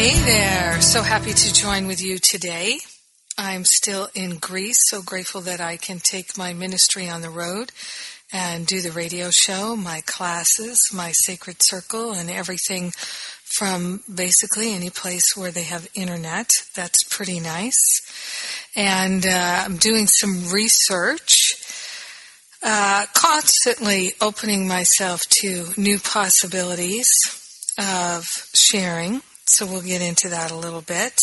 Hey there. So happy to join with you today. I'm still in Greece, so grateful that I can take my ministry on the road and do the radio show, my classes, my sacred circle, and everything from basically any place where they have internet. That's pretty nice. And uh, I'm doing some research, uh, constantly opening myself to new possibilities of sharing so we'll get into that a little bit.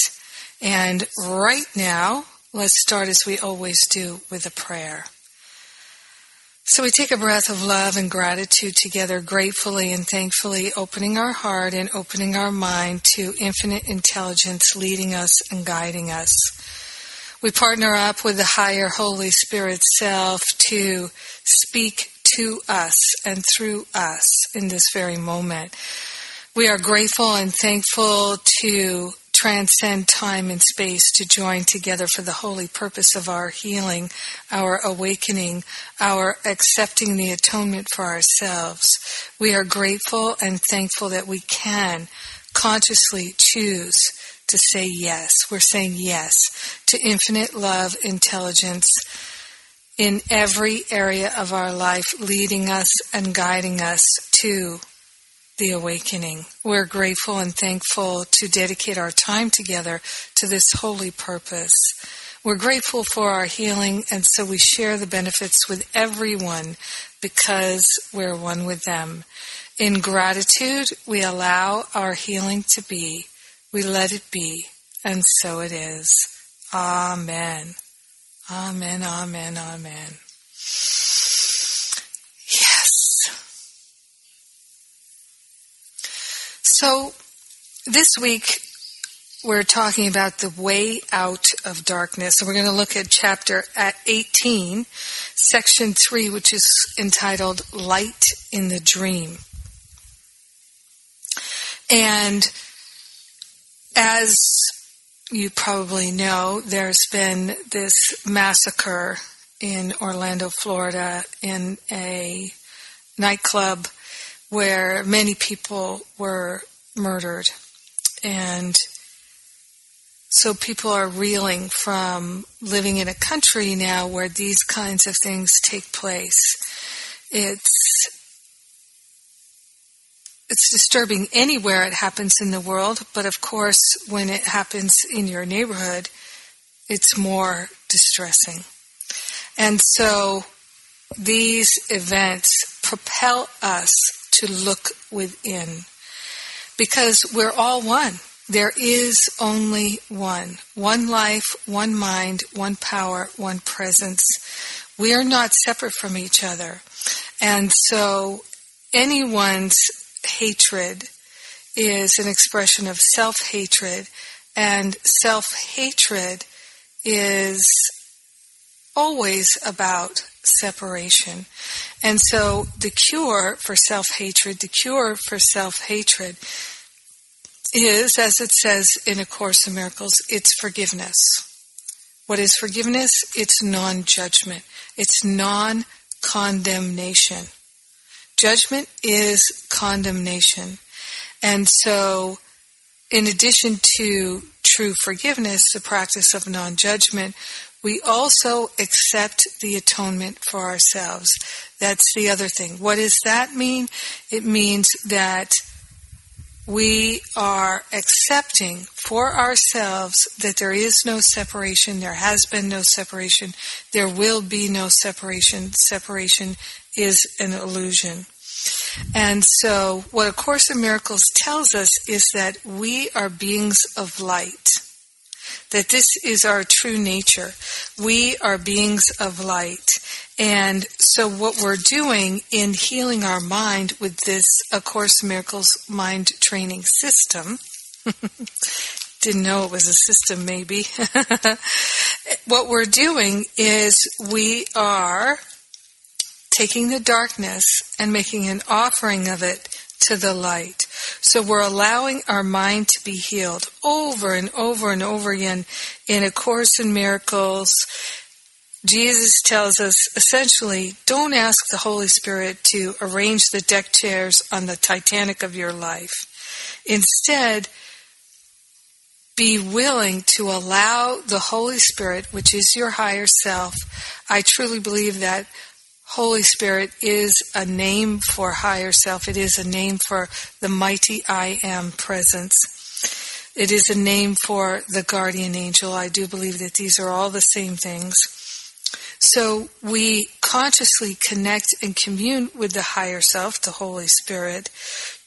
And right now, let's start as we always do with a prayer. So we take a breath of love and gratitude together, gratefully and thankfully, opening our heart and opening our mind to infinite intelligence leading us and guiding us. We partner up with the higher Holy Spirit self to speak to us and through us in this very moment. We are grateful and thankful to transcend time and space to join together for the holy purpose of our healing, our awakening, our accepting the atonement for ourselves. We are grateful and thankful that we can consciously choose to say yes. We're saying yes to infinite love, intelligence in every area of our life, leading us and guiding us to the awakening. We're grateful and thankful to dedicate our time together to this holy purpose. We're grateful for our healing, and so we share the benefits with everyone because we're one with them. In gratitude, we allow our healing to be. We let it be, and so it is. Amen. Amen, amen, amen. So, this week we're talking about the way out of darkness. And we're going to look at chapter at 18, section 3, which is entitled Light in the Dream. And as you probably know, there's been this massacre in Orlando, Florida, in a nightclub where many people were murdered. And so people are reeling from living in a country now where these kinds of things take place. It's it's disturbing anywhere it happens in the world, but of course when it happens in your neighborhood, it's more distressing. And so these events propel us to look within because we're all one. There is only one. One life, one mind, one power, one presence. We are not separate from each other. And so anyone's hatred is an expression of self-hatred and self-hatred is always about separation. And so the cure for self hatred, the cure for self hatred is, as it says in A Course in Miracles, it's forgiveness. What is forgiveness? It's non judgment, it's non condemnation. Judgment is condemnation. And so, in addition to true forgiveness, the practice of non judgment, we also accept the atonement for ourselves. That's the other thing. What does that mean? It means that we are accepting for ourselves that there is no separation, there has been no separation, there will be no separation. Separation is an illusion. And so, what A Course in Miracles tells us is that we are beings of light that this is our true nature. We are beings of light. And so what we're doing in healing our mind with this A Course Miracles mind training system Didn't know it was a system, maybe. what we're doing is we are taking the darkness and making an offering of it to the light. So we're allowing our mind to be healed over and over and over again in A Course in Miracles. Jesus tells us essentially don't ask the Holy Spirit to arrange the deck chairs on the Titanic of your life. Instead, be willing to allow the Holy Spirit, which is your higher self. I truly believe that Holy Spirit is a name for higher self. It is a name for the mighty I am presence. It is a name for the guardian angel. I do believe that these are all the same things. So we consciously connect and commune with the higher self, the Holy Spirit,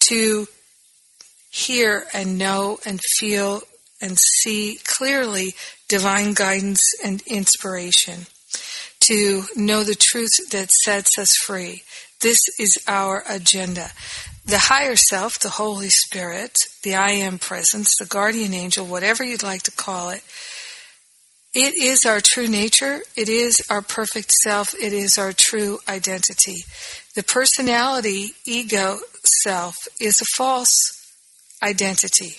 to hear and know and feel and see clearly divine guidance and inspiration to know the truth that sets us free. This is our agenda. The higher self, the Holy Spirit, the I am presence, the guardian angel, whatever you'd like to call it, it is our true nature. It is our perfect self. It is our true identity. The personality, ego self, is a false identity.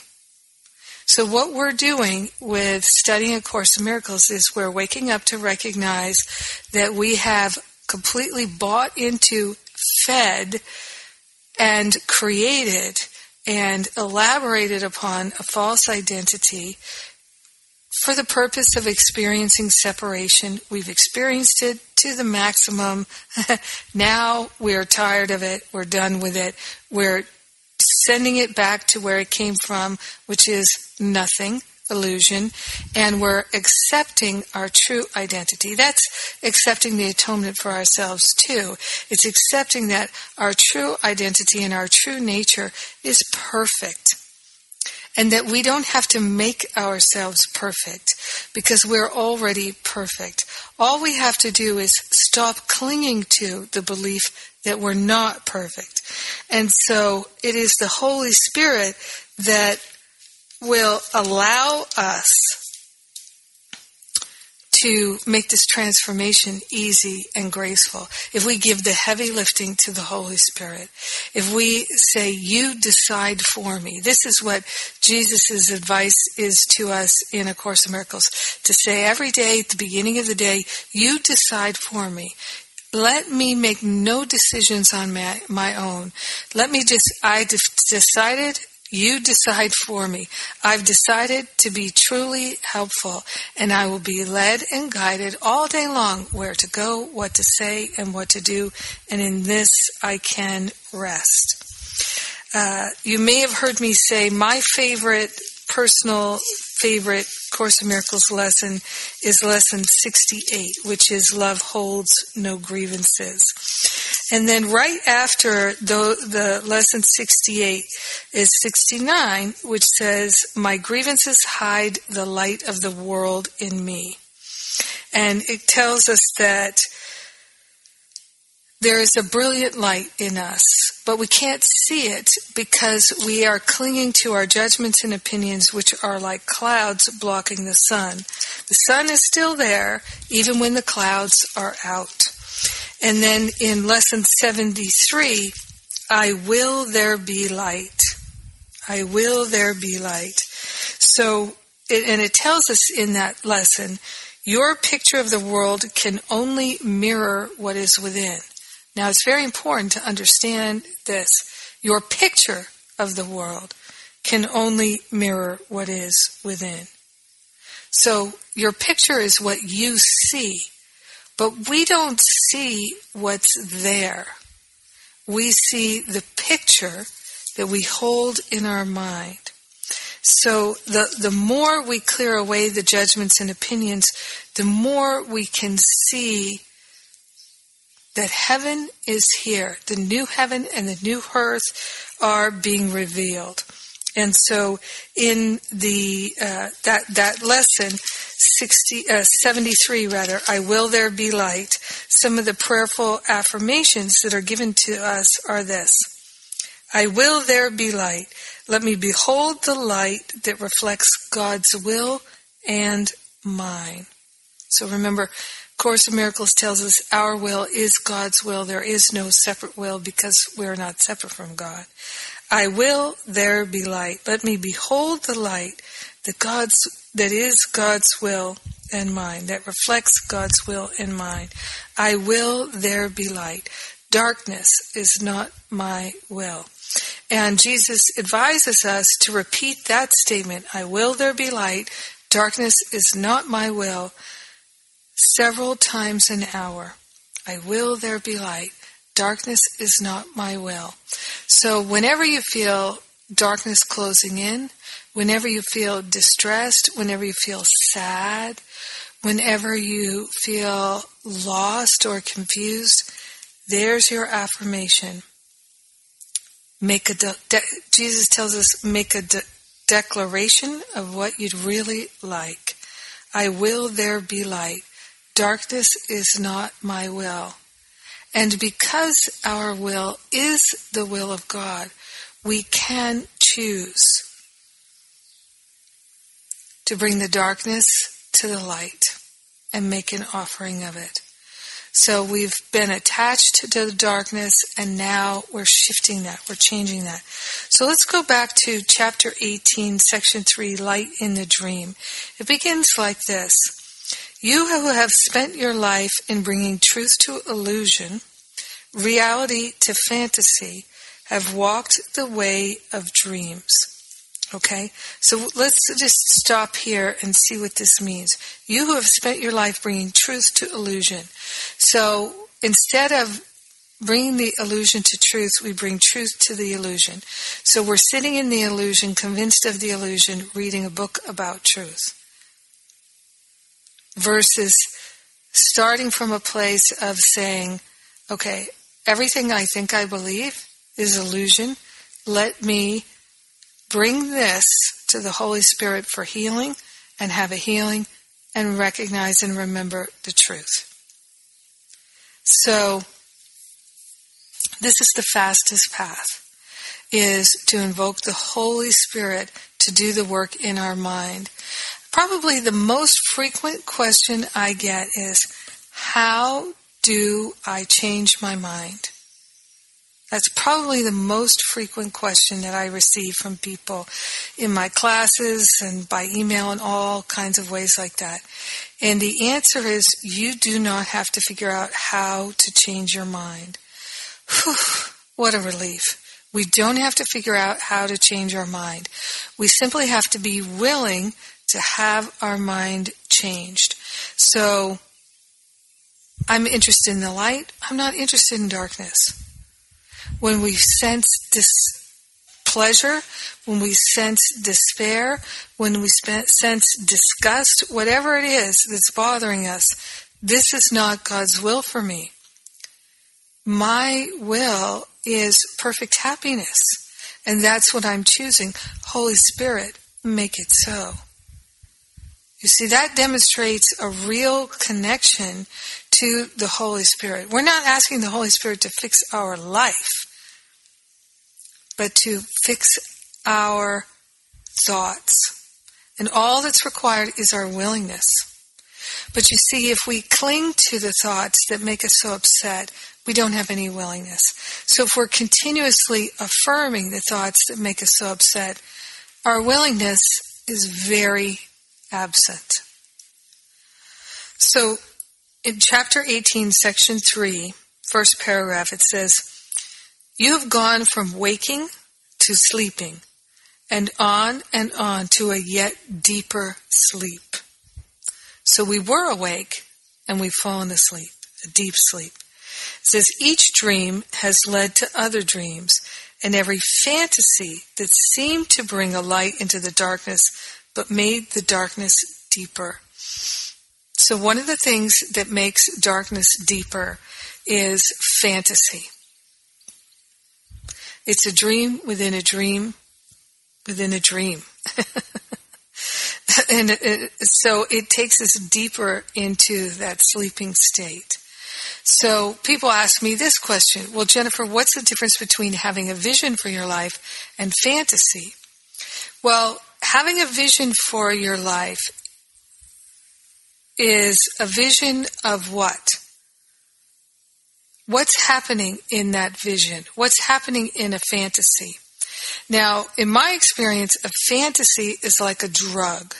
So what we're doing with studying A Course in Miracles is we're waking up to recognize that we have completely bought into, fed, and created and elaborated upon a false identity for the purpose of experiencing separation. We've experienced it to the maximum. now we're tired of it. We're done with it. We're sending it back to where it came from, which is nothing, illusion, and we're accepting our true identity. That's accepting the atonement for ourselves too. It's accepting that our true identity and our true nature is perfect. And that we don't have to make ourselves perfect because we're already perfect. All we have to do is stop clinging to the belief that we're not perfect. And so it is the Holy Spirit that will allow us to make this transformation easy and graceful. If we give the heavy lifting to the Holy Spirit, if we say, You decide for me, this is what Jesus' advice is to us in A Course in Miracles to say every day at the beginning of the day, You decide for me. Let me make no decisions on my, my own. Let me just, I de- decided, you decide for me. I've decided to be truly helpful, and I will be led and guided all day long where to go, what to say, and what to do, and in this I can rest. Uh, you may have heard me say my favorite personal favorite Course in Miracles lesson is lesson 68, which is Love Holds No Grievances. And then right after the, the lesson 68 is 69, which says, My grievances hide the light of the world in me. And it tells us that there is a brilliant light in us, but we can't see it because we are clinging to our judgments and opinions, which are like clouds blocking the sun. The sun is still there, even when the clouds are out. And then in lesson 73, I will there be light. I will there be light. So, and it tells us in that lesson, your picture of the world can only mirror what is within. Now, it's very important to understand this. Your picture of the world can only mirror what is within. So, your picture is what you see, but we don't see what's there. We see the picture that we hold in our mind. So the, the more we clear away the judgments and opinions, the more we can see that heaven is here. The new heaven and the new earth are being revealed. And so in the uh, that that lesson 60 uh, 73 rather I will there be light some of the prayerful affirmations that are given to us are this I will there be light Let me behold the light that reflects God's will and mine. So remember, Course of Miracles tells us our will is God's will. There is no separate will because we're not separate from God. I will there be light. Let me behold the light that God's that is God's will and mine, that reflects God's will and mine. I will there be light. Darkness is not my will. And Jesus advises us to repeat that statement, I will there be light. Darkness is not my will several times an hour. I will there be light. Darkness is not my will. So whenever you feel darkness closing in, whenever you feel distressed, whenever you feel sad, whenever you feel lost or confused, there's your affirmation. Make a de- de- Jesus tells us make a de- declaration of what you'd really like. I will there be light. Darkness is not my will. And because our will is the will of God, we can choose to bring the darkness to the light and make an offering of it. So we've been attached to the darkness and now we're shifting that, we're changing that. So let's go back to chapter 18, section 3, Light in the Dream. It begins like this. You who have spent your life in bringing truth to illusion, reality to fantasy, have walked the way of dreams. Okay? So let's just stop here and see what this means. You who have spent your life bringing truth to illusion. So instead of bringing the illusion to truth, we bring truth to the illusion. So we're sitting in the illusion, convinced of the illusion, reading a book about truth versus starting from a place of saying, okay, everything I think I believe is illusion. Let me bring this to the Holy Spirit for healing and have a healing and recognize and remember the truth. So, this is the fastest path is to invoke the Holy Spirit to do the work in our mind Probably the most frequent question I get is, how do I change my mind? That's probably the most frequent question that I receive from people in my classes and by email and all kinds of ways like that. And the answer is you do not have to figure out how to change your mind. Whew, what a relief. We don't have to figure out how to change our mind. We simply have to be willing to have our mind changed. So, I'm interested in the light. I'm not interested in darkness. When we sense displeasure, when we sense despair, when we sense disgust, whatever it is that's bothering us, this is not God's will for me. My will is perfect happiness. And that's what I'm choosing. Holy Spirit, make it so. You see, that demonstrates a real connection to the Holy Spirit. We're not asking the Holy Spirit to fix our life, but to fix our thoughts. And all that's required is our willingness. But you see, if we cling to the thoughts that make us so upset, we don't have any willingness. So if we're continuously affirming the thoughts that make us so upset, our willingness is very absent. So in chapter 18, section 3, first paragraph, it says, You have gone from waking to sleeping, and on and on to a yet deeper sleep. So we were awake, and we've fallen asleep, a deep sleep. It says, Each dream has led to other dreams, and every fantasy that seemed to bring a light into the darkness but made the darkness deeper. So, one of the things that makes darkness deeper is fantasy. It's a dream within a dream within a dream. and it, so it takes us deeper into that sleeping state. So people ask me this question Well, Jennifer, what's the difference between having a vision for your life and fantasy? Well, having a vision for your life is a vision of what? What's happening in that vision? What's happening in a fantasy? Now, in my experience, a fantasy is like a drug.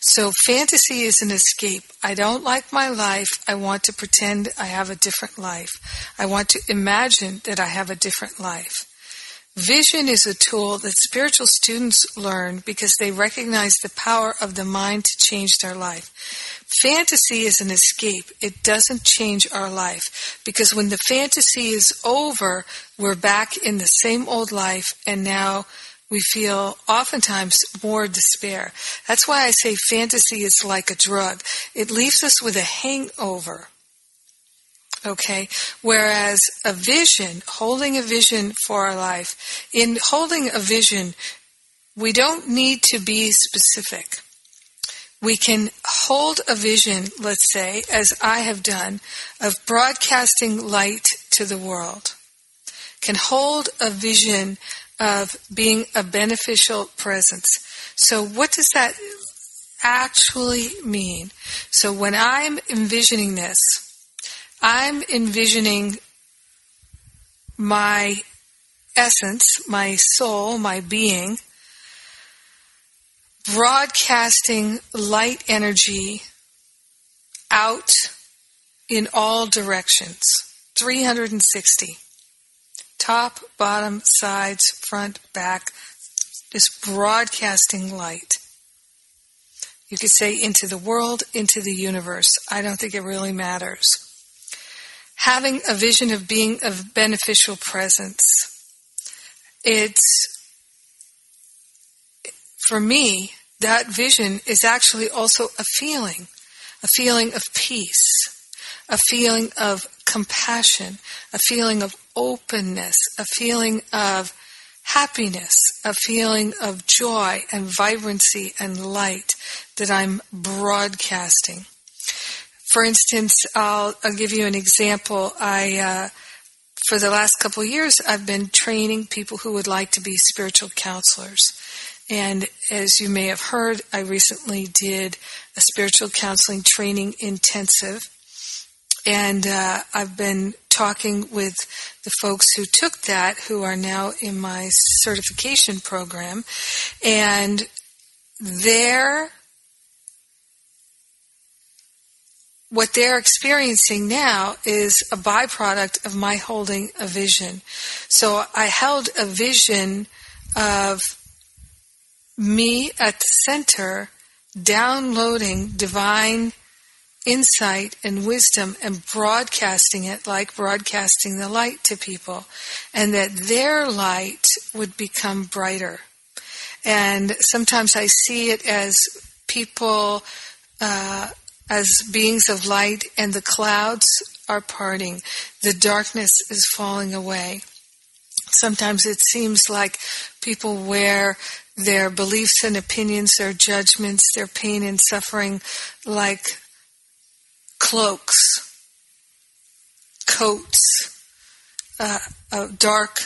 So fantasy is an escape. I don't like my life. I want to pretend I have a different life. I want to imagine that I have a different life. Vision is a tool that spiritual students learn because they recognize the power of the mind to change their life. Fantasy is an escape. It doesn't change our life because when the fantasy is over, we're back in the same old life and now we feel oftentimes more despair. That's why I say fantasy is like a drug. It leaves us with a hangover. Okay. Whereas a vision, holding a vision for our life, in holding a vision, we don't need to be specific. We can hold a vision, let's say, as I have done, of broadcasting light to the world. Can hold a vision of being a beneficial presence. So what does that actually mean? So when I'm envisioning this, I'm envisioning my essence, my soul, my being, broadcasting light energy out in all directions 360 top, bottom, sides, front, back, just broadcasting light. You could say into the world, into the universe. I don't think it really matters having a vision of being of beneficial presence. It's, for me, that vision is actually also a feeling, a feeling of peace, a feeling of compassion, a feeling of openness, a feeling of happiness, a feeling of joy and vibrancy and light that I'm broadcasting. For instance, I'll, I'll give you an example. I, uh, for the last couple of years, I've been training people who would like to be spiritual counselors. And as you may have heard, I recently did a spiritual counseling training intensive. And uh, I've been talking with the folks who took that, who are now in my certification program. And their what they're experiencing now is a byproduct of my holding a vision. So I held a vision of me at the center downloading divine insight and wisdom and broadcasting it like broadcasting the light to people and that their light would become brighter. And sometimes I see it as people uh, as beings of light and the clouds are parting, the darkness is falling away. Sometimes it seems like people wear their beliefs and opinions, their judgments, their pain and suffering like cloaks, coats, uh, uh, dark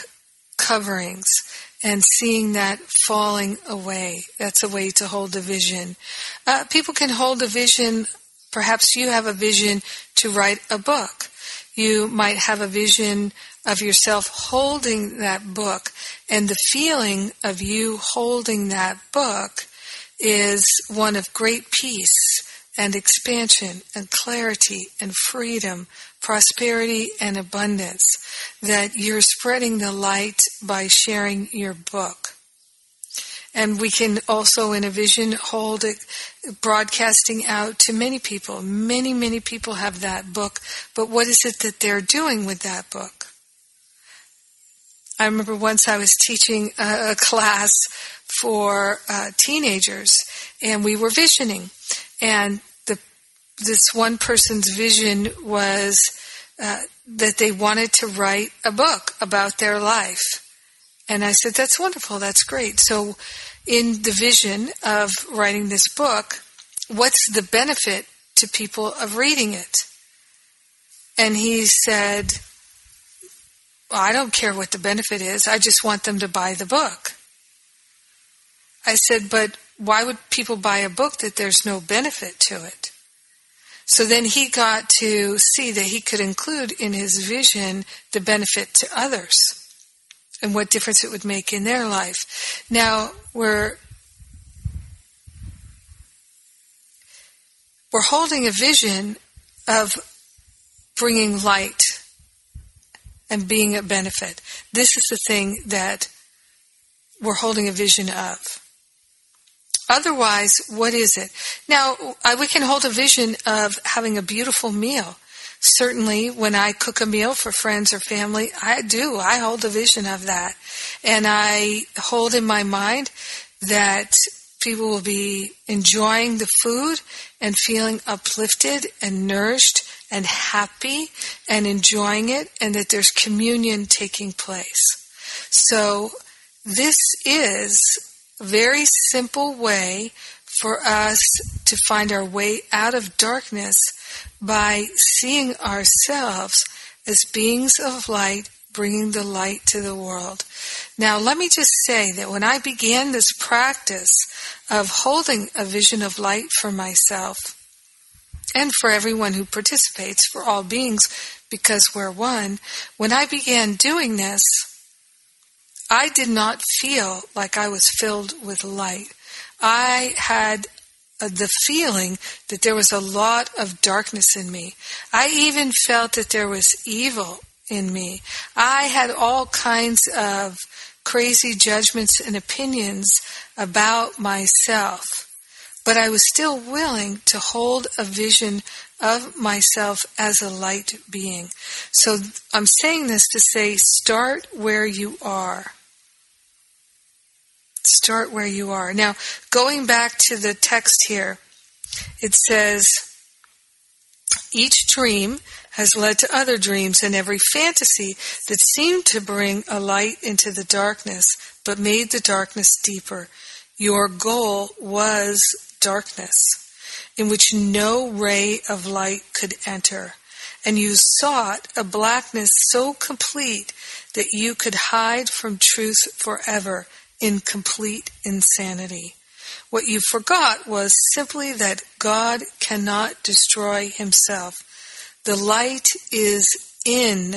coverings and seeing that falling away. That's a way to hold a vision. Uh, people can hold a vision Perhaps you have a vision to write a book. You might have a vision of yourself holding that book, and the feeling of you holding that book is one of great peace and expansion and clarity and freedom, prosperity and abundance, that you're spreading the light by sharing your book. And we can also, in a vision, hold it broadcasting out to many people. Many, many people have that book, but what is it that they're doing with that book? I remember once I was teaching a, class for uh, teenagers, and we were visioning, and the this one person's vision was uh, that they wanted to write a book about their life. And I said, That's wonderful, that's great. So in the vision of writing this book, what's the benefit to people of reading it? And he said, well, I don't care what the benefit is. I just want them to buy the book. I said, but why would people buy a book that there's no benefit to it? So then he got to see that he could include in his vision the benefit to others and what difference it would make in their life. Now, we're we're holding a vision of bringing light and being a benefit. This is the thing that we're holding a vision of. Otherwise, what is it? Now, I, we can hold a vision of having a beautiful meal. Certainly, when I cook a meal for friends or family, I do. I hold a vision of that. And I hold in my mind that people will be enjoying the food and feeling uplifted and nourished and happy and enjoying it, and that there's communion taking place. So, this is a very simple way for us to find our way out of darkness by seeing ourselves as beings of light bringing the light to the world. Now, let me just say that when I began this practice of holding a vision of light for myself and for everyone who participates, for all beings, because we're one, when I began doing this, I did not feel like I was filled with light. I had Uh, the feeling that there was a lot of darkness in me. I even felt that there was evil in me. I had all kinds of crazy judgments and opinions about myself, but I was still willing to hold a vision of myself as a light being. So I'm saying this to say start where you are. Start where you are. Now, going back to the text here, it says, each dream has led to other dreams and every fantasy that seemed to bring a light into the darkness but made the darkness deeper. Your goal was darkness in which no ray of light could enter. And you sought a blackness so complete that you could hide from truth forever in complete insanity. What you forgot was simply that God cannot destroy himself. The light is in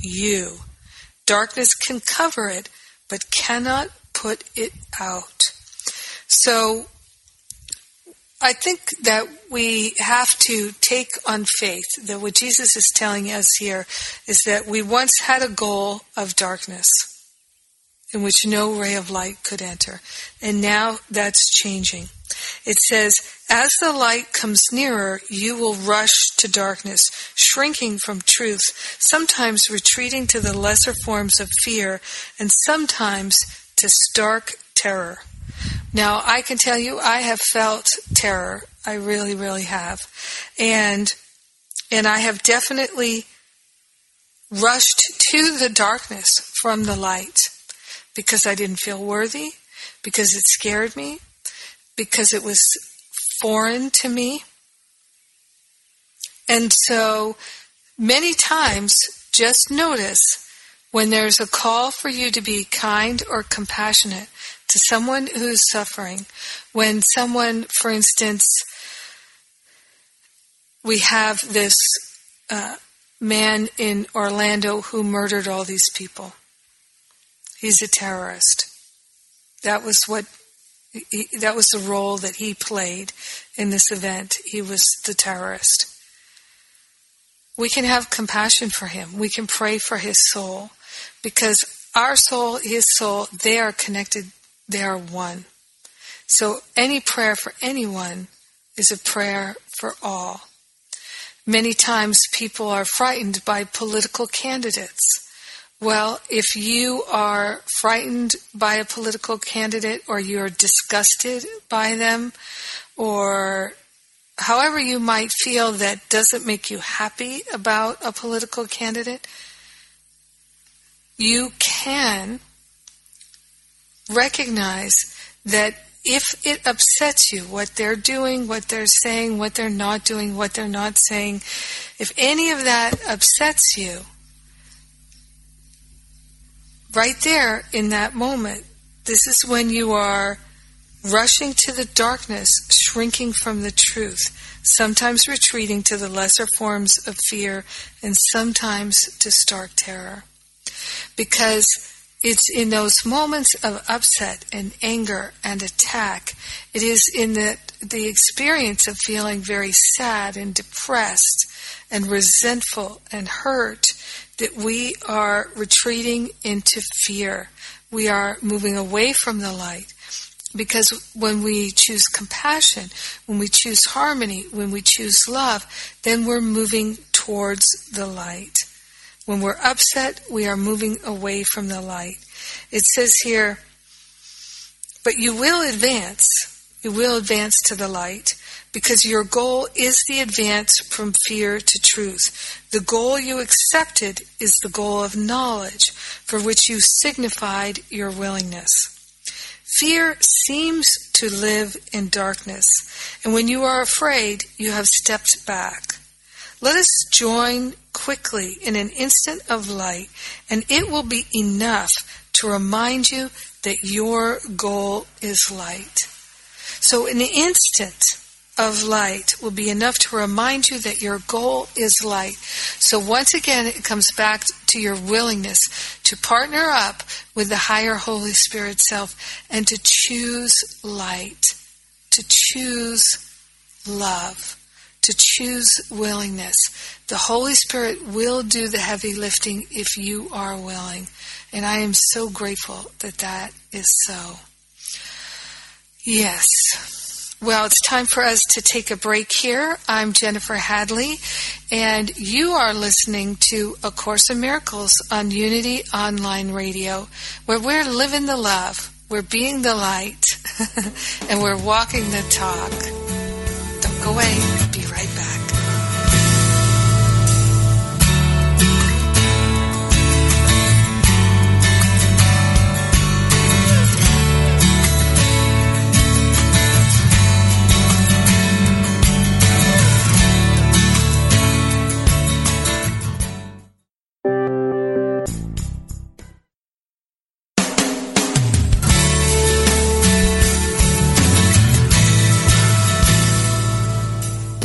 you. Darkness can cover it, but cannot put it out. So, I think that we have to take on faith that what Jesus is telling us here is that we once had a goal of darkness in which no ray of light could enter. And now that's changing. It says, As the light comes nearer, you will rush to darkness, shrinking from truth, sometimes retreating to the lesser forms of fear, and sometimes to stark terror. Now, I can tell you, I have felt terror. I really, really have. And, and I have definitely rushed to the darkness from the light because I didn't feel worthy, because it scared me, because it was foreign to me. And so many times, just notice when there's a call for you to be kind or compassionate to someone who's suffering, when someone, for instance, we have this uh, man in Orlando who murdered all these people. He's a terrorist. That was what he, that was the role that he played in this event. He was the terrorist. We can have compassion for him. We can pray for his soul because our soul, his soul, they are connected. They are one. So any prayer for anyone is a prayer for all. Many times people are frightened by political candidates. Well, if you are frightened by a political candidate or you're disgusted by them or however you might feel that doesn't make you happy about a political candidate, you can recognize that if it upsets you, what they're doing, what they're saying, what they're not doing, what they're not saying, if any of that upsets you, right there in that moment, this is when you are rushing to the darkness, shrinking from the truth, sometimes retreating to the lesser forms of fear, and sometimes to stark terror. Because it's in those moments of upset and anger and attack, it is in the, the experience of feeling very sad and depressed and resentful and hurt that we are retreating into fear. We are moving away from the light. Because when we choose compassion, when we choose harmony, when we choose love, then we're moving towards the light. When we're upset, we are moving away from the light. It says here, but you will advance. You will advance to the light because your goal is the advance from fear to truth. The goal you accepted is the goal of knowledge for which you signified your willingness. Fear seems to live in darkness, and when you are afraid, you have stepped back. Let us join quickly in an instant of light, and it will be enough to remind you that your goal is light. So, in an instant of light will be enough to remind you that your goal is light. So once again, it comes back to your willingness to partner up with the higher Holy Spirit self and to choose light, to choose love, to choose willingness. The Holy Spirit will do the heavy lifting if you are willing. And I am so grateful that that is so. Yes. Well, it's time for us to take a break here. I'm Jennifer Hadley, and you are listening to A Course in Miracles on Unity Online Radio, where we're living the love, we're being the light, and we're walking the talk. Don't go away. Be right back.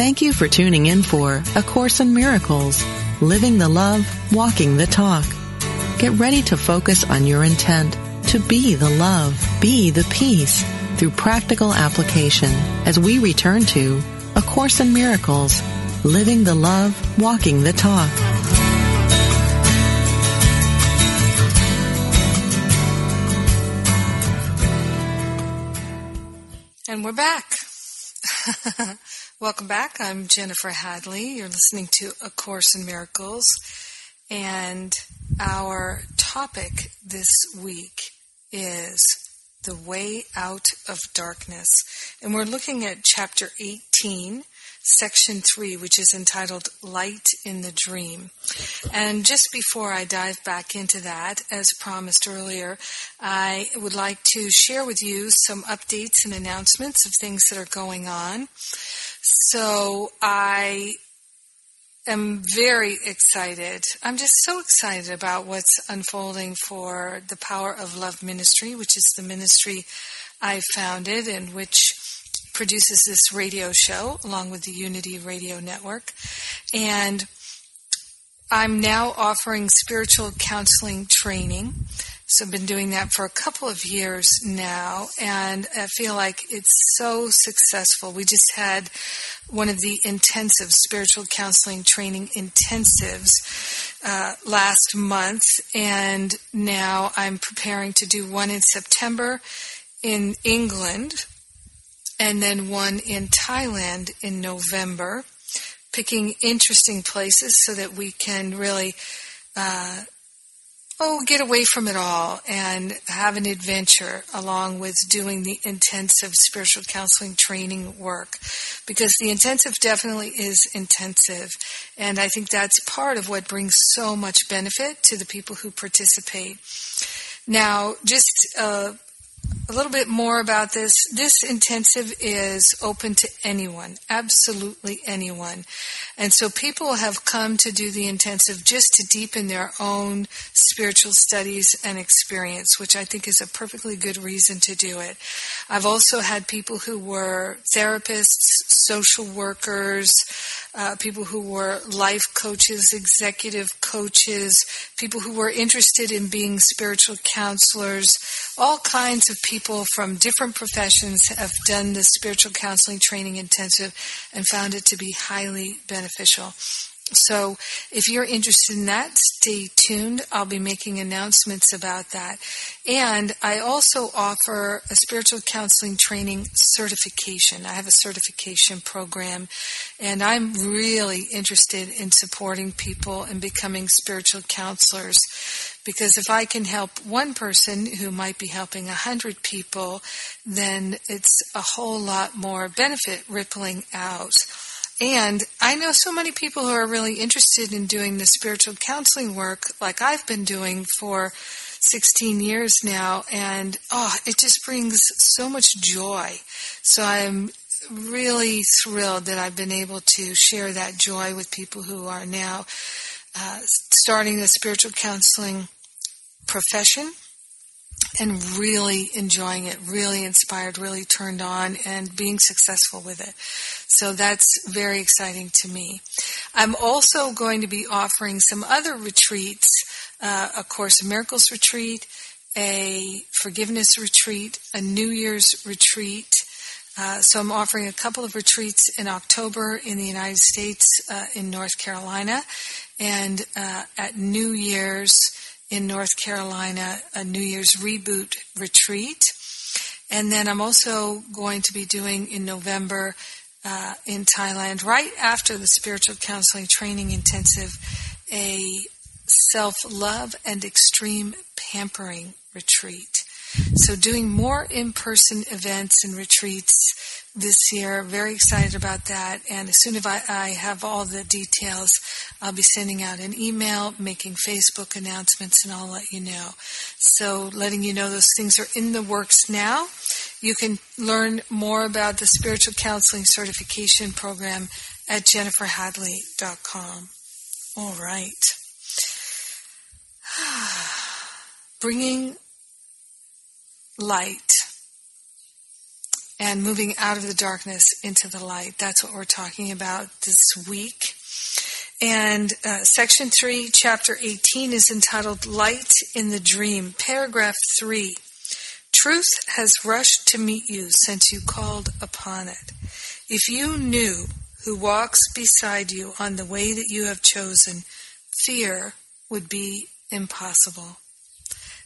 Thank you for tuning in for A Course in Miracles, Living the Love, Walking the Talk. Get ready to focus on your intent to be the love, be the peace through practical application as we return to A Course in Miracles, Living the Love, Walking the Talk. And we're back. Welcome back. I'm Jennifer Hadley. You're listening to A Course in Miracles. And our topic this week is The Way Out of Darkness. And we're looking at chapter 18, section 3, which is entitled Light in the Dream. And just before I dive back into that, as promised earlier, I would like to share with you some updates and announcements of things that are going on. So I am very excited. I'm just so excited about what's unfolding for the Power of Love Ministry, which is the ministry I founded and which produces this radio show along with the Unity Radio Network. And I'm now offering spiritual counseling training. So I've been doing that for a couple of years now, and I feel like it's so successful. We just had one of the intensive spiritual counseling training intensives uh, last month, and now I'm preparing to do one in September in England, and then one in Thailand in November, picking interesting places so that we can really. Uh, oh, get away from it all and have an adventure along with doing the intensive spiritual counseling training work. Because the intensive definitely is intensive. And I think that's part of what brings so much benefit to the people who participate. Now, just uh, a little bit more about this. This intensive is open to anyone, absolutely anyone. And so people have come to do the intensive just to deepen their own spiritual studies and experience, which I think is a perfectly good reason to do it. I've also had people who were therapists, social workers, uh, people who were life coaches, executive coaches, people who were interested in being spiritual counselors, all kinds of people from different professions have done the spiritual counseling training intensive and found it to be highly beneficial. So if you're interested in that, stay tuned. I'll be making announcements about that. And I also offer a spiritual counseling training certification. I have a certification program and I'm really interested in supporting people and becoming spiritual counselors because if I can help one person who might be helping a hundred people, then it's a whole lot more benefit rippling out. And I know so many people who are really interested in doing the spiritual counseling work like I've been doing for 16 years now and oh, it just brings so much joy. So I'm really thrilled that I've been able to share that joy with people who are now uh, starting the spiritual counseling profession and really enjoying it, really inspired, really turned on, and being successful with it. So that's very exciting to me. I'm also going to be offering some other retreats uh, a Course in Miracles retreat, a forgiveness retreat, a New Year's retreat. Uh, so I'm offering a couple of retreats in October in the United States, uh, in North Carolina, and uh, at New Year's in North Carolina, a New Year's reboot retreat. And then I'm also going to be doing in November uh, in Thailand, right after the spiritual counseling training intensive, a self love and extreme pampering retreat. So, doing more in person events and retreats this year. Very excited about that. And as soon as I, I, have all the details, I'll be sending out an email, making Facebook announcements, and I'll let you know. So, letting you know those things are in the works now. You can learn more about the Spiritual Counseling Certification Program at jenniferhadley.com. All right. Bringing light and moving out of the darkness into the light. That's what we're talking about this week. And uh, section 3, chapter 18 is entitled Light in the Dream, paragraph 3. Truth has rushed to meet you since you called upon it. If you knew who walks beside you on the way that you have chosen, fear would be impossible.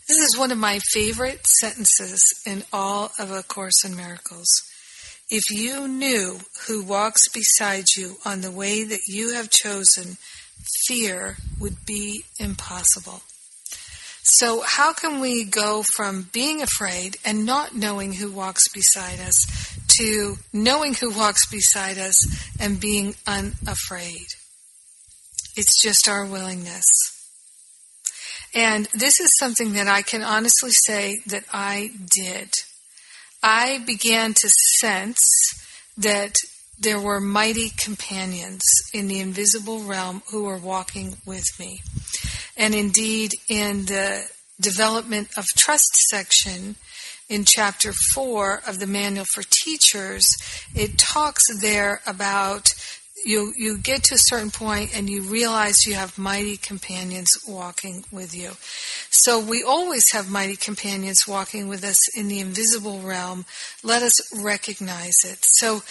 This is one of my favorite sentences in all of A Course in Miracles. If you knew who walks beside you on the way that you have chosen, fear would be impossible. So, how can we go from being afraid and not knowing who walks beside us to knowing who walks beside us and being unafraid? It's just our willingness. And this is something that I can honestly say that I did. I began to sense that there were mighty companions in the invisible realm who were walking with me. And indeed, in the development of trust section in chapter 4 of the Manual for Teachers, it talks there about you you get to a certain point and you realize you have mighty companions walking with you. So we always have mighty companions walking with us in the invisible realm. Let us recognize it. So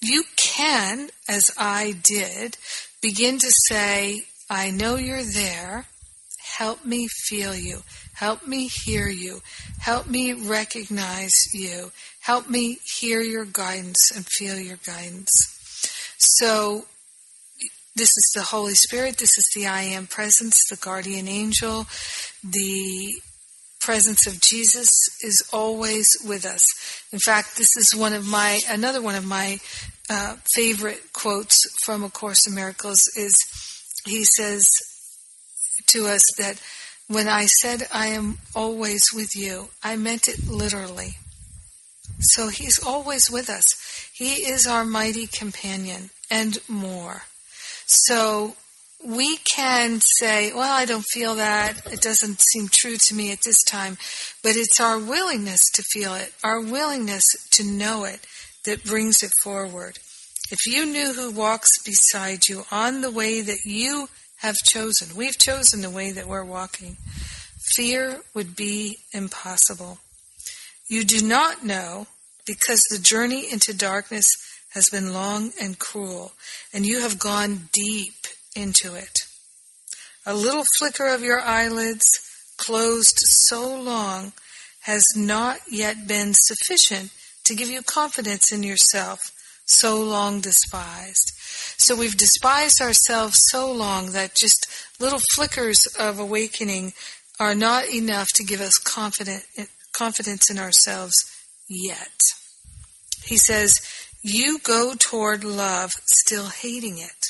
you can, as I did, begin to say, I know you're there. Help me feel you. Help me hear you. Help me recognize you. Help me hear your guidance and feel your guidance. So, this is the Holy Spirit, this is the I Am presence, the guardian angel, the presence of Jesus is always with us. In fact, this is one of my, another one of my uh, favorite quotes from A Course in Miracles is he says to us that when I said I am always with you, I meant it literally. So he's always with us. He is our mighty companion and more. So we can say, well, I don't feel that. It doesn't seem true to me at this time. But it's our willingness to feel it, our willingness to know it, that brings it forward. If you knew who walks beside you on the way that you have chosen, we've chosen the way that we're walking, fear would be impossible. You do not know because the journey into darkness has been long and cruel, and you have gone deep into it. A little flicker of your eyelids, closed so long, has not yet been sufficient to give you confidence in yourself, so long despised. So we've despised ourselves so long that just little flickers of awakening are not enough to give us confident, confidence in ourselves yet. He says, You go toward love still hating it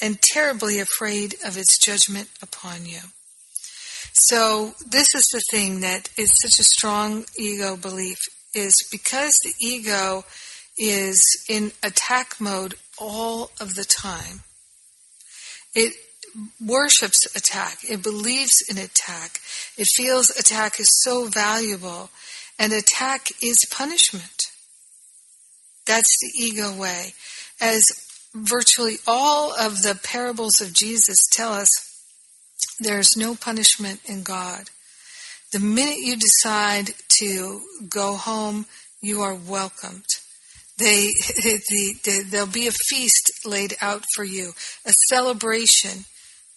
and terribly afraid of its judgment upon you. So this is the thing that is such a strong ego belief is because the ego is in attack mode all of the time. It worships attack. It believes in attack. It feels attack is so valuable and attack is punishment. That's the ego way. As virtually all of the parables of Jesus tell us there's no punishment in God. The minute you decide to go home, you are welcomed. They, the, the, there'll be a feast laid out for you, a celebration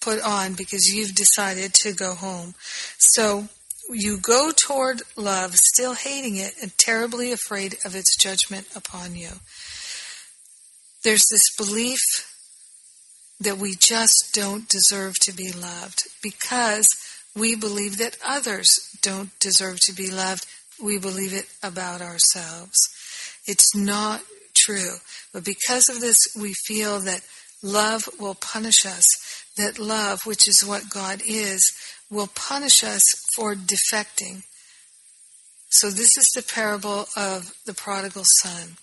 put on because you've decided to go home. So you go toward love, still hating it and terribly afraid of its judgment upon you there's this belief that we just don't deserve to be loved because we believe that others don't deserve to be loved. We believe it about ourselves. It's not true. But because of this, we feel that love will punish us, that love, which is what God is, will punish us for defecting. So this is the parable of the prodigal son.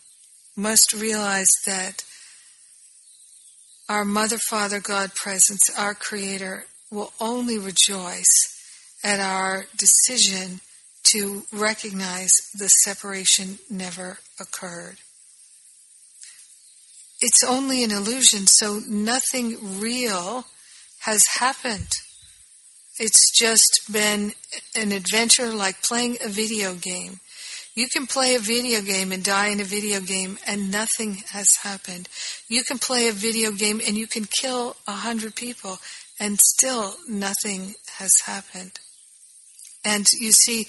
must realize that our Mother, Father, God presence, our Creator, will only rejoice at our decision to recognize the separation never occurred. It's only an illusion, so nothing real has happened. It's just been an adventure like playing a video game. You can play a video game and die in a video game and nothing has happened. You can play a video game and you can kill a hundred people and still nothing has happened. And you see,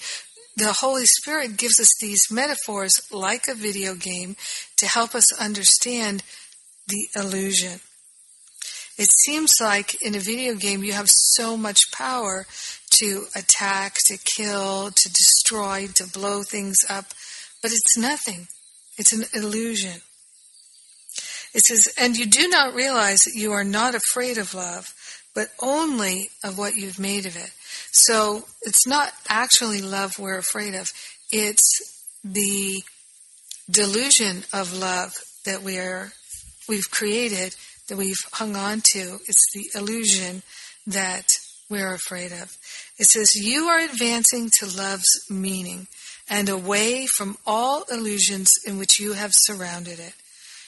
the Holy Spirit gives us these metaphors like a video game to help us understand the illusion. It seems like in a video game you have so much power to attack, to kill, to destroy, to blow things up, but it's nothing. It's an illusion. It says, and you do not realize that you are not afraid of love, but only of what you've made of it. So it's not actually love we're afraid of. It's the delusion of love that we are, we've created, that we've hung on to. It's the illusion that we're afraid of. It says, You are advancing to love's meaning and away from all illusions in which you have surrounded it.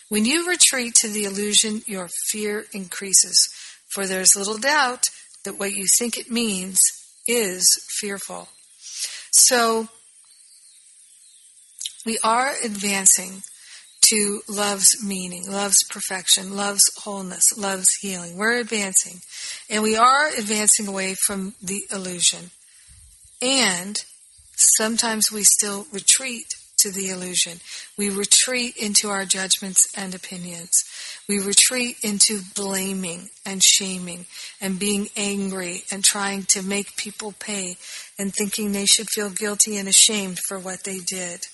When you retreat to the illusion, your fear increases, for there is little doubt that what you think it means is fearful. So, we are advancing to love's meaning, love's perfection, love's wholeness, love's healing. We're advancing. And we are advancing away from the illusion. And sometimes we still retreat to the illusion. We retreat into our judgments and opinions. We retreat into blaming and shaming and being angry and trying to make people pay and thinking they should feel guilty and ashamed for what they did.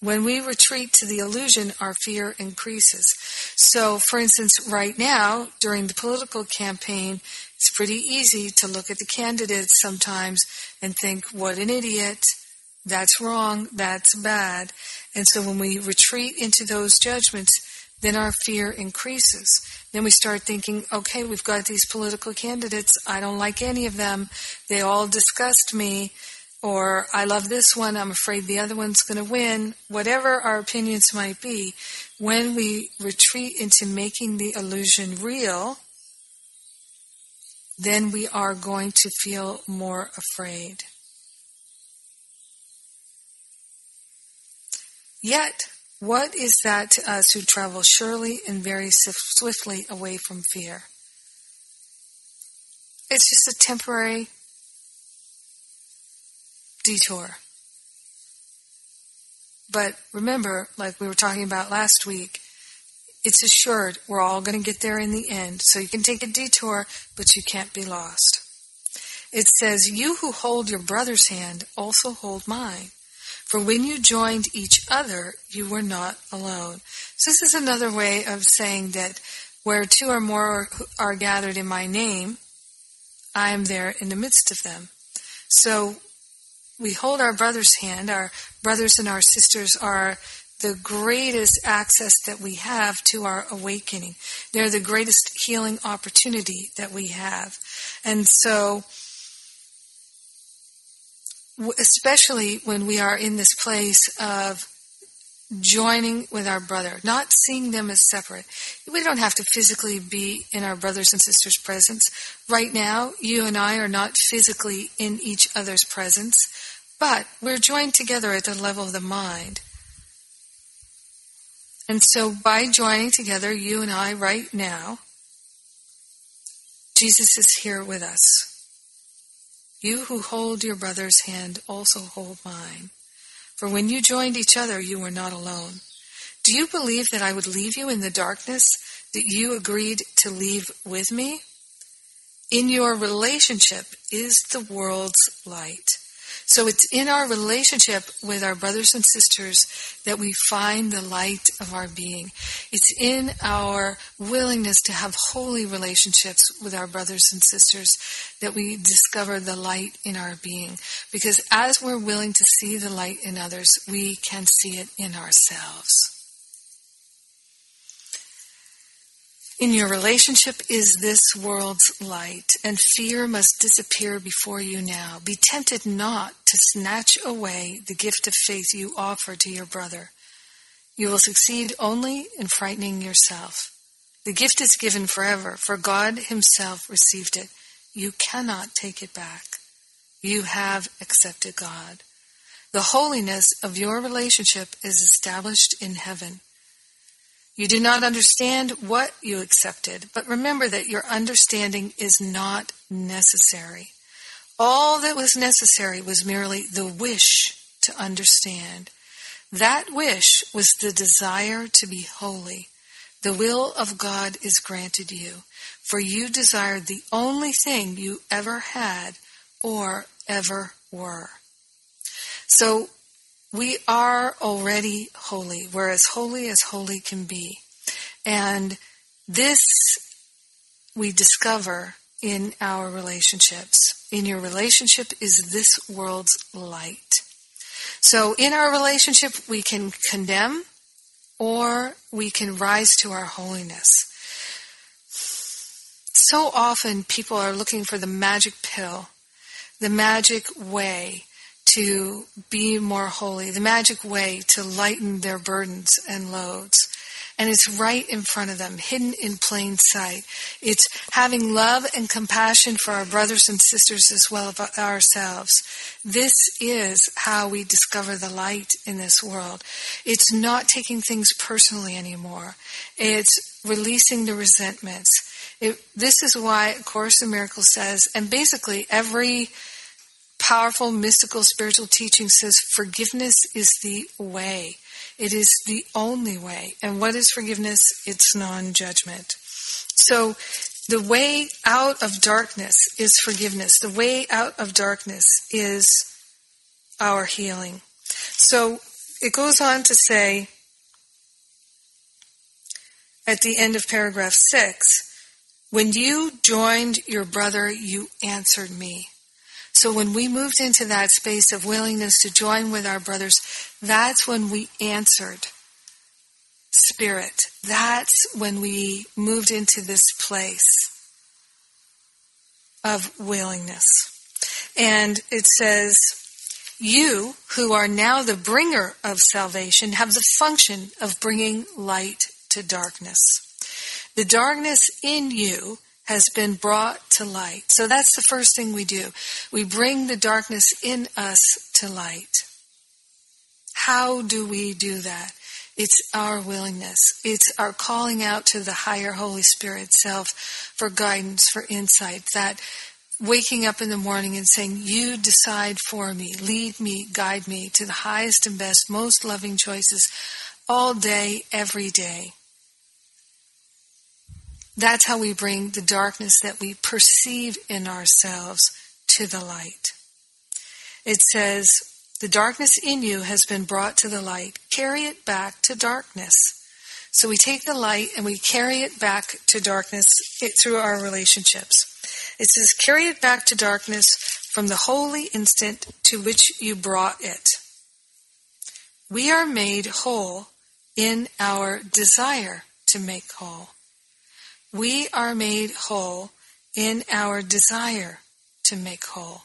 When we retreat to the illusion, our fear increases. So, for instance, right now, during the political campaign, it's pretty easy to look at the candidates sometimes and think, what an idiot. That's wrong. That's bad. And so when we retreat into those judgments, then our fear increases. Then we start thinking, okay, we've got these political candidates. I don't like any of them. They all disgust me. Or I love this one. I'm afraid the other one's going to win. Whatever our opinions might be, when we retreat into making the illusion real, then we are going to feel more afraid. Yet, what is that to us who travel surely and very swiftly away from fear? It's just a temporary detour. But remember, like we were talking about last week, it's assured we're all going to get there in the end. So you can take a detour, but you can't be lost. It says, You who hold your brother's hand also hold mine. For when you joined each other, you were not alone. So this is another way of saying that where two or more are gathered in my name, I am there in the midst of them. So we hold our brother's hand. Our brothers and our sisters are the greatest access that we have to our awakening. They're the greatest healing opportunity that we have. And so, especially when we are in this place of joining with our brother, not seeing them as separate. We don't have to physically be in our brothers and sisters' presence. Right now, you and I are not physically in each other's presence, but we're joined together at the level of the mind. And so by joining together, you and I right now, Jesus is here with us. You who hold your brother's hand also hold mine. For when you joined each other, you were not alone. Do you believe that I would leave you in the darkness that you agreed to leave with me? In your relationship is the world's light. So it's in our relationship with our brothers and sisters that we find the light of our being. It's in our willingness to have holy relationships with our brothers and sisters that we discover the light in our being. Because as we're willing to see the light in others, we can see it in ourselves. In your relationship is this world's light, and fear must disappear before you now. Be tempted not to snatch away the gift of faith you offer to your brother. You will succeed only in frightening yourself. The gift is given forever, for God Himself received it. You cannot take it back. You have accepted God. The holiness of your relationship is established in heaven. You do not understand what you accepted, but remember that your understanding is not necessary. All that was necessary was merely the wish to understand. That wish was the desire to be holy. The will of God is granted you, for you desired the only thing you ever had or ever were. So we are already holy. We're as holy as holy can be. And this we discover in our relationships. In your relationship is this world's light. So in our relationship, we can condemn or we can rise to our holiness. So often people are looking for the magic pill, the magic way to be more holy, the magic way to lighten their burdens and loads. And it's right in front of them, hidden in plain sight. It's having love and compassion for our brothers and sisters as well as ourselves. This is how we discover the light in this world. It's not taking things personally anymore. It's releasing the resentments. It, this is why Course in Miracles says, and basically every powerful mystical spiritual teaching says forgiveness is the way. It is the only way. And what is forgiveness? It's non judgment. So the way out of darkness is forgiveness. The way out of darkness is our healing. So it goes on to say at the end of paragraph six, when you joined your brother, you answered me. So when we moved into that space of willingness to join with our brothers, that's when we answered spirit. That's when we moved into this place of willingness. And it says, you who are now the bringer of salvation have the function of bringing light to darkness. The darkness in you has been brought to light. So that's the first thing we do. We bring the darkness in us to light. How do we do that? It's our willingness. It's our calling out to the higher Holy Spirit self for guidance, for insight. That waking up in the morning and saying, You decide for me, lead me, guide me to the highest and best, most loving choices all day, every day. That's how we bring the darkness that we perceive in ourselves to the light. It says, The darkness in you has been brought to the light. Carry it back to darkness. So we take the light and we carry it back to darkness through our relationships. It says, Carry it back to darkness from the holy instant to which you brought it. We are made whole in our desire to make whole. We are made whole in our desire to make whole.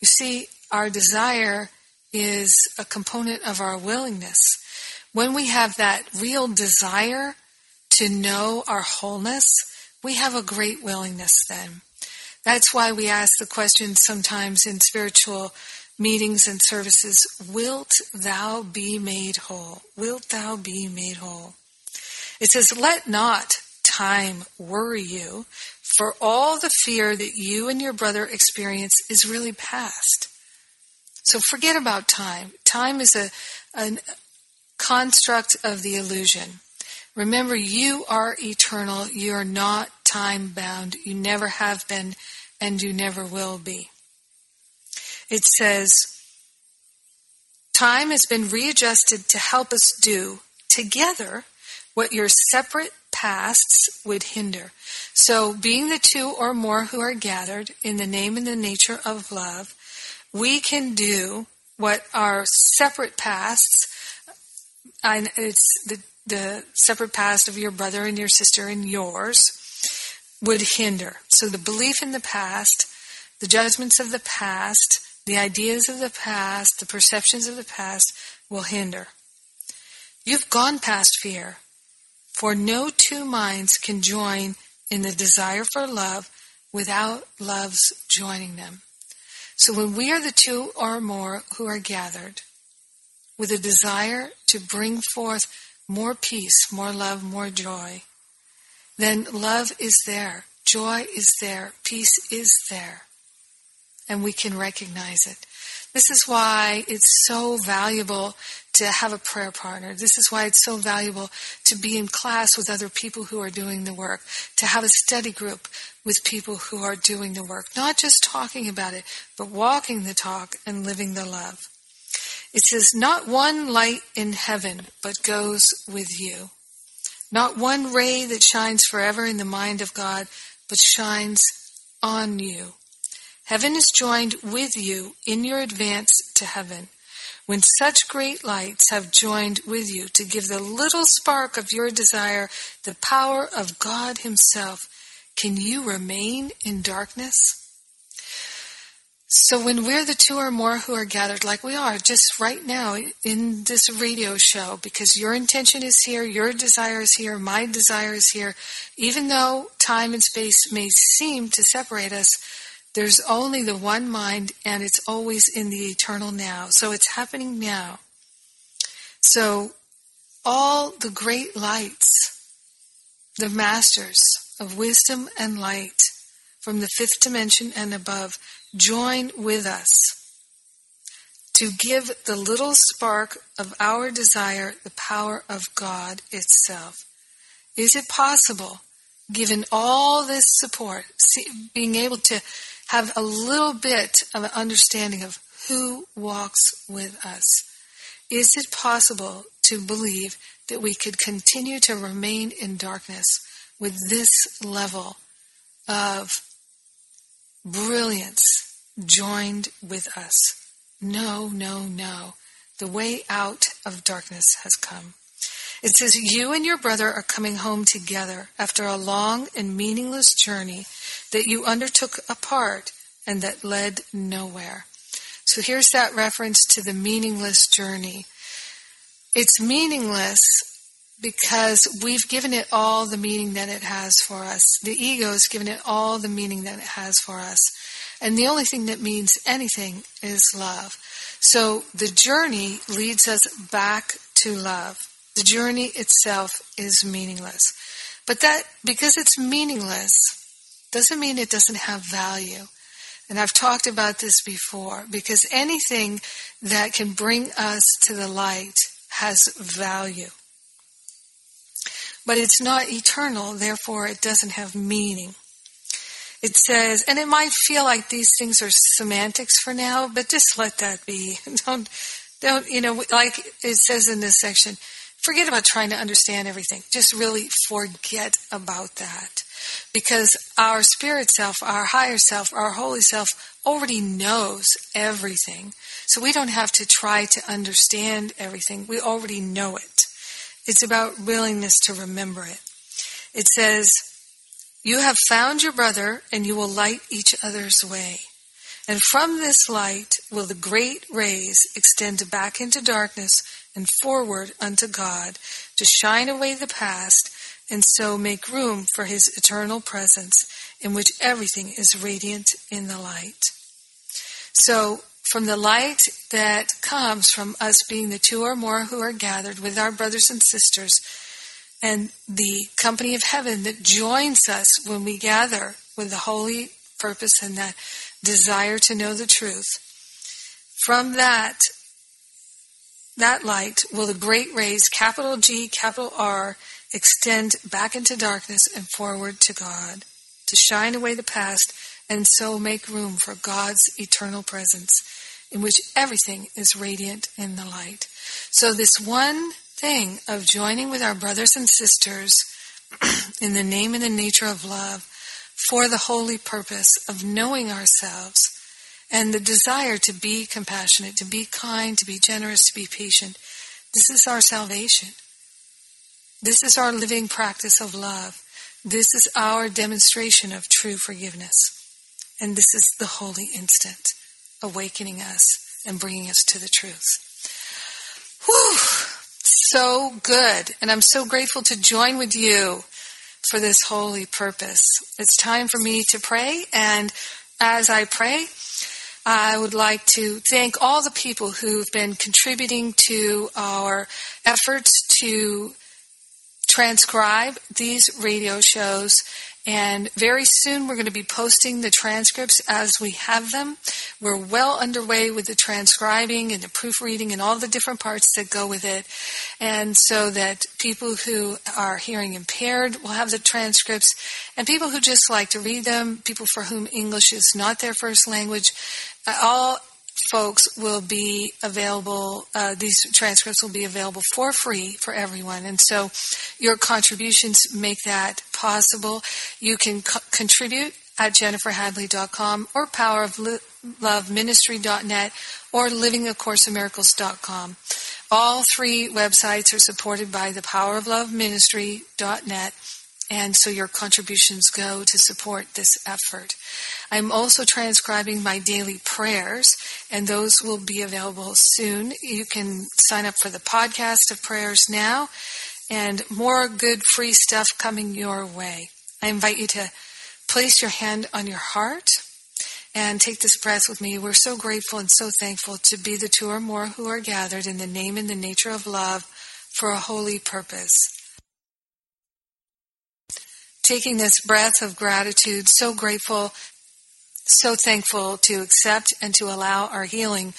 You see, our desire is a component of our willingness. When we have that real desire to know our wholeness, we have a great willingness then. That's why we ask the question sometimes in spiritual meetings and services Wilt thou be made whole? Wilt thou be made whole? It says, Let not time worry you, for all the fear that you and your brother experience is really past. So forget about time. Time is a, a construct of the illusion. Remember, you are eternal. You are not time bound. You never have been, and you never will be. It says, Time has been readjusted to help us do together what your separate pasts would hinder. So, being the two or more who are gathered in the name and the nature of love, we can do what our separate pasts, and it's the, the separate past of your brother and your sister and yours, would hinder. So, the belief in the past, the judgments of the past, the ideas of the past, the perceptions of the past will hinder. You've gone past fear. For no two minds can join in the desire for love without love's joining them. So when we are the two or more who are gathered with a desire to bring forth more peace, more love, more joy, then love is there, joy is there, peace is there, and we can recognize it. This is why it's so valuable to have a prayer partner. This is why it's so valuable to be in class with other people who are doing the work, to have a study group with people who are doing the work. Not just talking about it, but walking the talk and living the love. It says, Not one light in heaven, but goes with you. Not one ray that shines forever in the mind of God, but shines on you. Heaven is joined with you in your advance to heaven. When such great lights have joined with you to give the little spark of your desire the power of God Himself, can you remain in darkness? So when we're the two or more who are gathered like we are just right now in this radio show, because your intention is here, your desire is here, my desire is here, even though time and space may seem to separate us, there's only the one mind, and it's always in the eternal now. So it's happening now. So all the great lights, the masters of wisdom and light from the fifth dimension and above, join with us to give the little spark of our desire the power of God itself. Is it possible, given all this support, see, being able to have a little bit of an understanding of who walks with us. is it possible to believe that we could continue to remain in darkness with this level of brilliance joined with us? No, no, no. The way out of darkness has come. It says, You and your brother are coming home together after a long and meaningless journey that you undertook apart and that led nowhere. So here's that reference to the meaningless journey. It's meaningless because we've given it all the meaning that it has for us. The ego has given it all the meaning that it has for us. And the only thing that means anything is love. So the journey leads us back to love. The journey itself is meaningless. But that, because it's meaningless, doesn't mean it doesn't have value. And I've talked about this before, because anything that can bring us to the light has value. But it's not eternal, therefore it doesn't have meaning. It says, and it might feel like these things are semantics for now, but just let that be. Don't, don't, you know, like it says in this section, forget about trying to understand everything. Just really forget about that. Because our spirit self, our higher self, our holy self already knows everything. So we don't have to try to understand everything. We already know it. It's about willingness to remember it. It says, You have found your brother, and you will light each other's way. And from this light will the great rays extend back into darkness and forward unto God to shine away the past and so make room for his eternal presence in which everything is radiant in the light. So, from the light that comes from us being the two or more who are gathered with our brothers and sisters, and the company of heaven that joins us when we gather with the holy purpose and that desire to know the truth, from that that light will the great rays, capital G, capital R, extend back into darkness and forward to God, to shine away the past and so make room for God's eternal presence in which everything is radiant in the light. So this one thing of joining with our brothers and sisters in the name and the nature of love for the holy purpose of knowing ourselves and the desire to be compassionate, to be kind, to be generous, to be patient. This is our salvation. This is our living practice of love. This is our demonstration of true forgiveness. And this is the holy instant, awakening us and bringing us to the truth. Whew! So good. And I'm so grateful to join with you for this holy purpose. It's time for me to pray. And as I pray, I would like to thank all the people who've been contributing to our efforts to transcribe these radio shows. And very soon we're going to be posting the transcripts as we have them. We're well underway with the transcribing and the proofreading and all the different parts that go with it. And so that people who are hearing impaired will have the transcripts and people who just like to read them, people for whom English is not their first language, uh, all folks will be available, uh, these transcripts will be available for free for everyone. And so your contributions make that possible. You can co- contribute at jenniferhadley.com or powerofloveministry.net or livingacourseofmiracles.com. All three websites are supported by the Power of Love Ministry.net and so your contributions go to support this effort. I'm also transcribing my daily prayers, and those will be available soon. You can sign up for the podcast of prayers now, and more good free stuff coming your way. I invite you to place your hand on your heart and take this breath with me. We're so grateful and so thankful to be the two or more who are gathered in the name and the nature of love for a holy purpose taking this breath of gratitude, so grateful, so thankful to accept and to allow our healing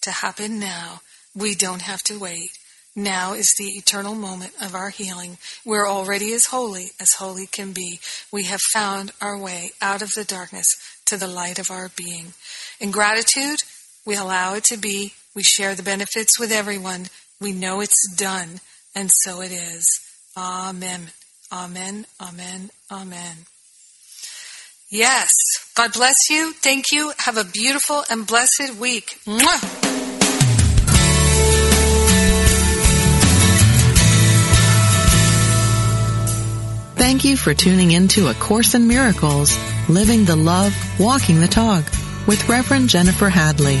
to happen now. We don't have to wait. Now is the eternal moment of our healing. We're already as holy as holy can be. We have found our way out of the darkness to the light of our being. In gratitude, we allow it to be We share the benefits with everyone. We know it's done, and so it is. Amen. Amen. Amen. Amen. Yes. God bless you. Thank you. Have a beautiful and blessed week. Mwah! Thank you for tuning in to A Course in Miracles, Living the Love, Walking the Talk with Reverend Jennifer Hadley.